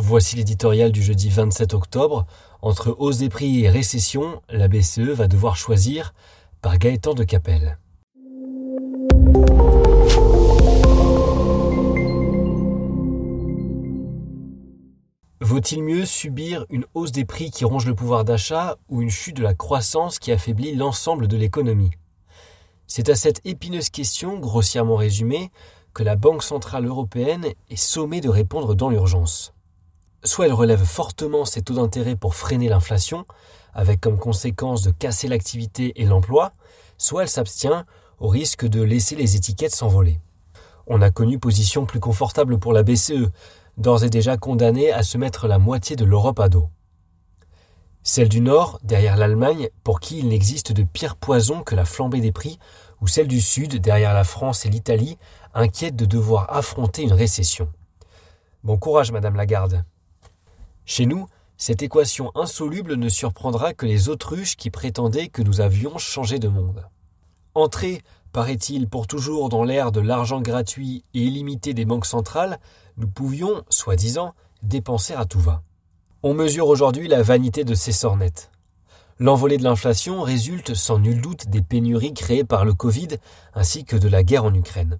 Voici l'éditorial du jeudi 27 octobre. Entre hausse des prix et récession, la BCE va devoir choisir par Gaëtan de Capelle. Vaut-il mieux subir une hausse des prix qui ronge le pouvoir d'achat ou une chute de la croissance qui affaiblit l'ensemble de l'économie? C'est à cette épineuse question, grossièrement résumée, que la Banque centrale européenne est sommée de répondre dans l'urgence. Soit elle relève fortement ses taux d'intérêt pour freiner l'inflation, avec comme conséquence de casser l'activité et l'emploi, soit elle s'abstient au risque de laisser les étiquettes s'envoler. On a connu position plus confortable pour la BCE, d'ores et déjà condamnée à se mettre la moitié de l'Europe à dos. Celle du Nord, derrière l'Allemagne, pour qui il n'existe de pire poison que la flambée des prix, ou celle du Sud, derrière la France et l'Italie, inquiète de devoir affronter une récession. Bon courage, Madame Lagarde. Chez nous, cette équation insoluble ne surprendra que les autruches qui prétendaient que nous avions changé de monde. Entrée, paraît-il, pour toujours dans l'ère de l'argent gratuit et illimité des banques centrales, nous pouvions, soi-disant, dépenser à tout va. On mesure aujourd'hui la vanité de ces sornettes. L'envolée de l'inflation résulte sans nul doute des pénuries créées par le Covid ainsi que de la guerre en Ukraine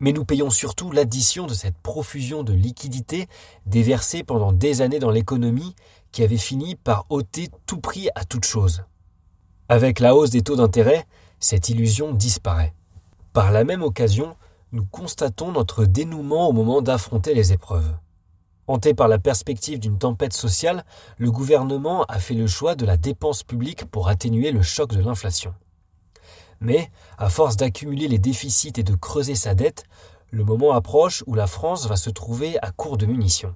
mais nous payons surtout l'addition de cette profusion de liquidités déversée pendant des années dans l'économie qui avait fini par ôter tout prix à toute chose. Avec la hausse des taux d'intérêt, cette illusion disparaît. Par la même occasion, nous constatons notre dénouement au moment d'affronter les épreuves. Hanté par la perspective d'une tempête sociale, le gouvernement a fait le choix de la dépense publique pour atténuer le choc de l'inflation. Mais, à force d'accumuler les déficits et de creuser sa dette, le moment approche où la France va se trouver à court de munitions.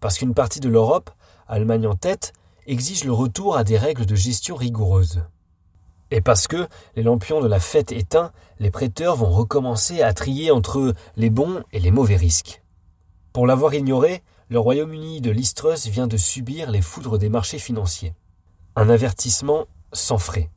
Parce qu'une partie de l'Europe, Allemagne en tête, exige le retour à des règles de gestion rigoureuses. Et parce que, les lampions de la fête éteints, les prêteurs vont recommencer à trier entre les bons et les mauvais risques. Pour l'avoir ignoré, le Royaume-Uni de l'Istrus vient de subir les foudres des marchés financiers. Un avertissement sans frais.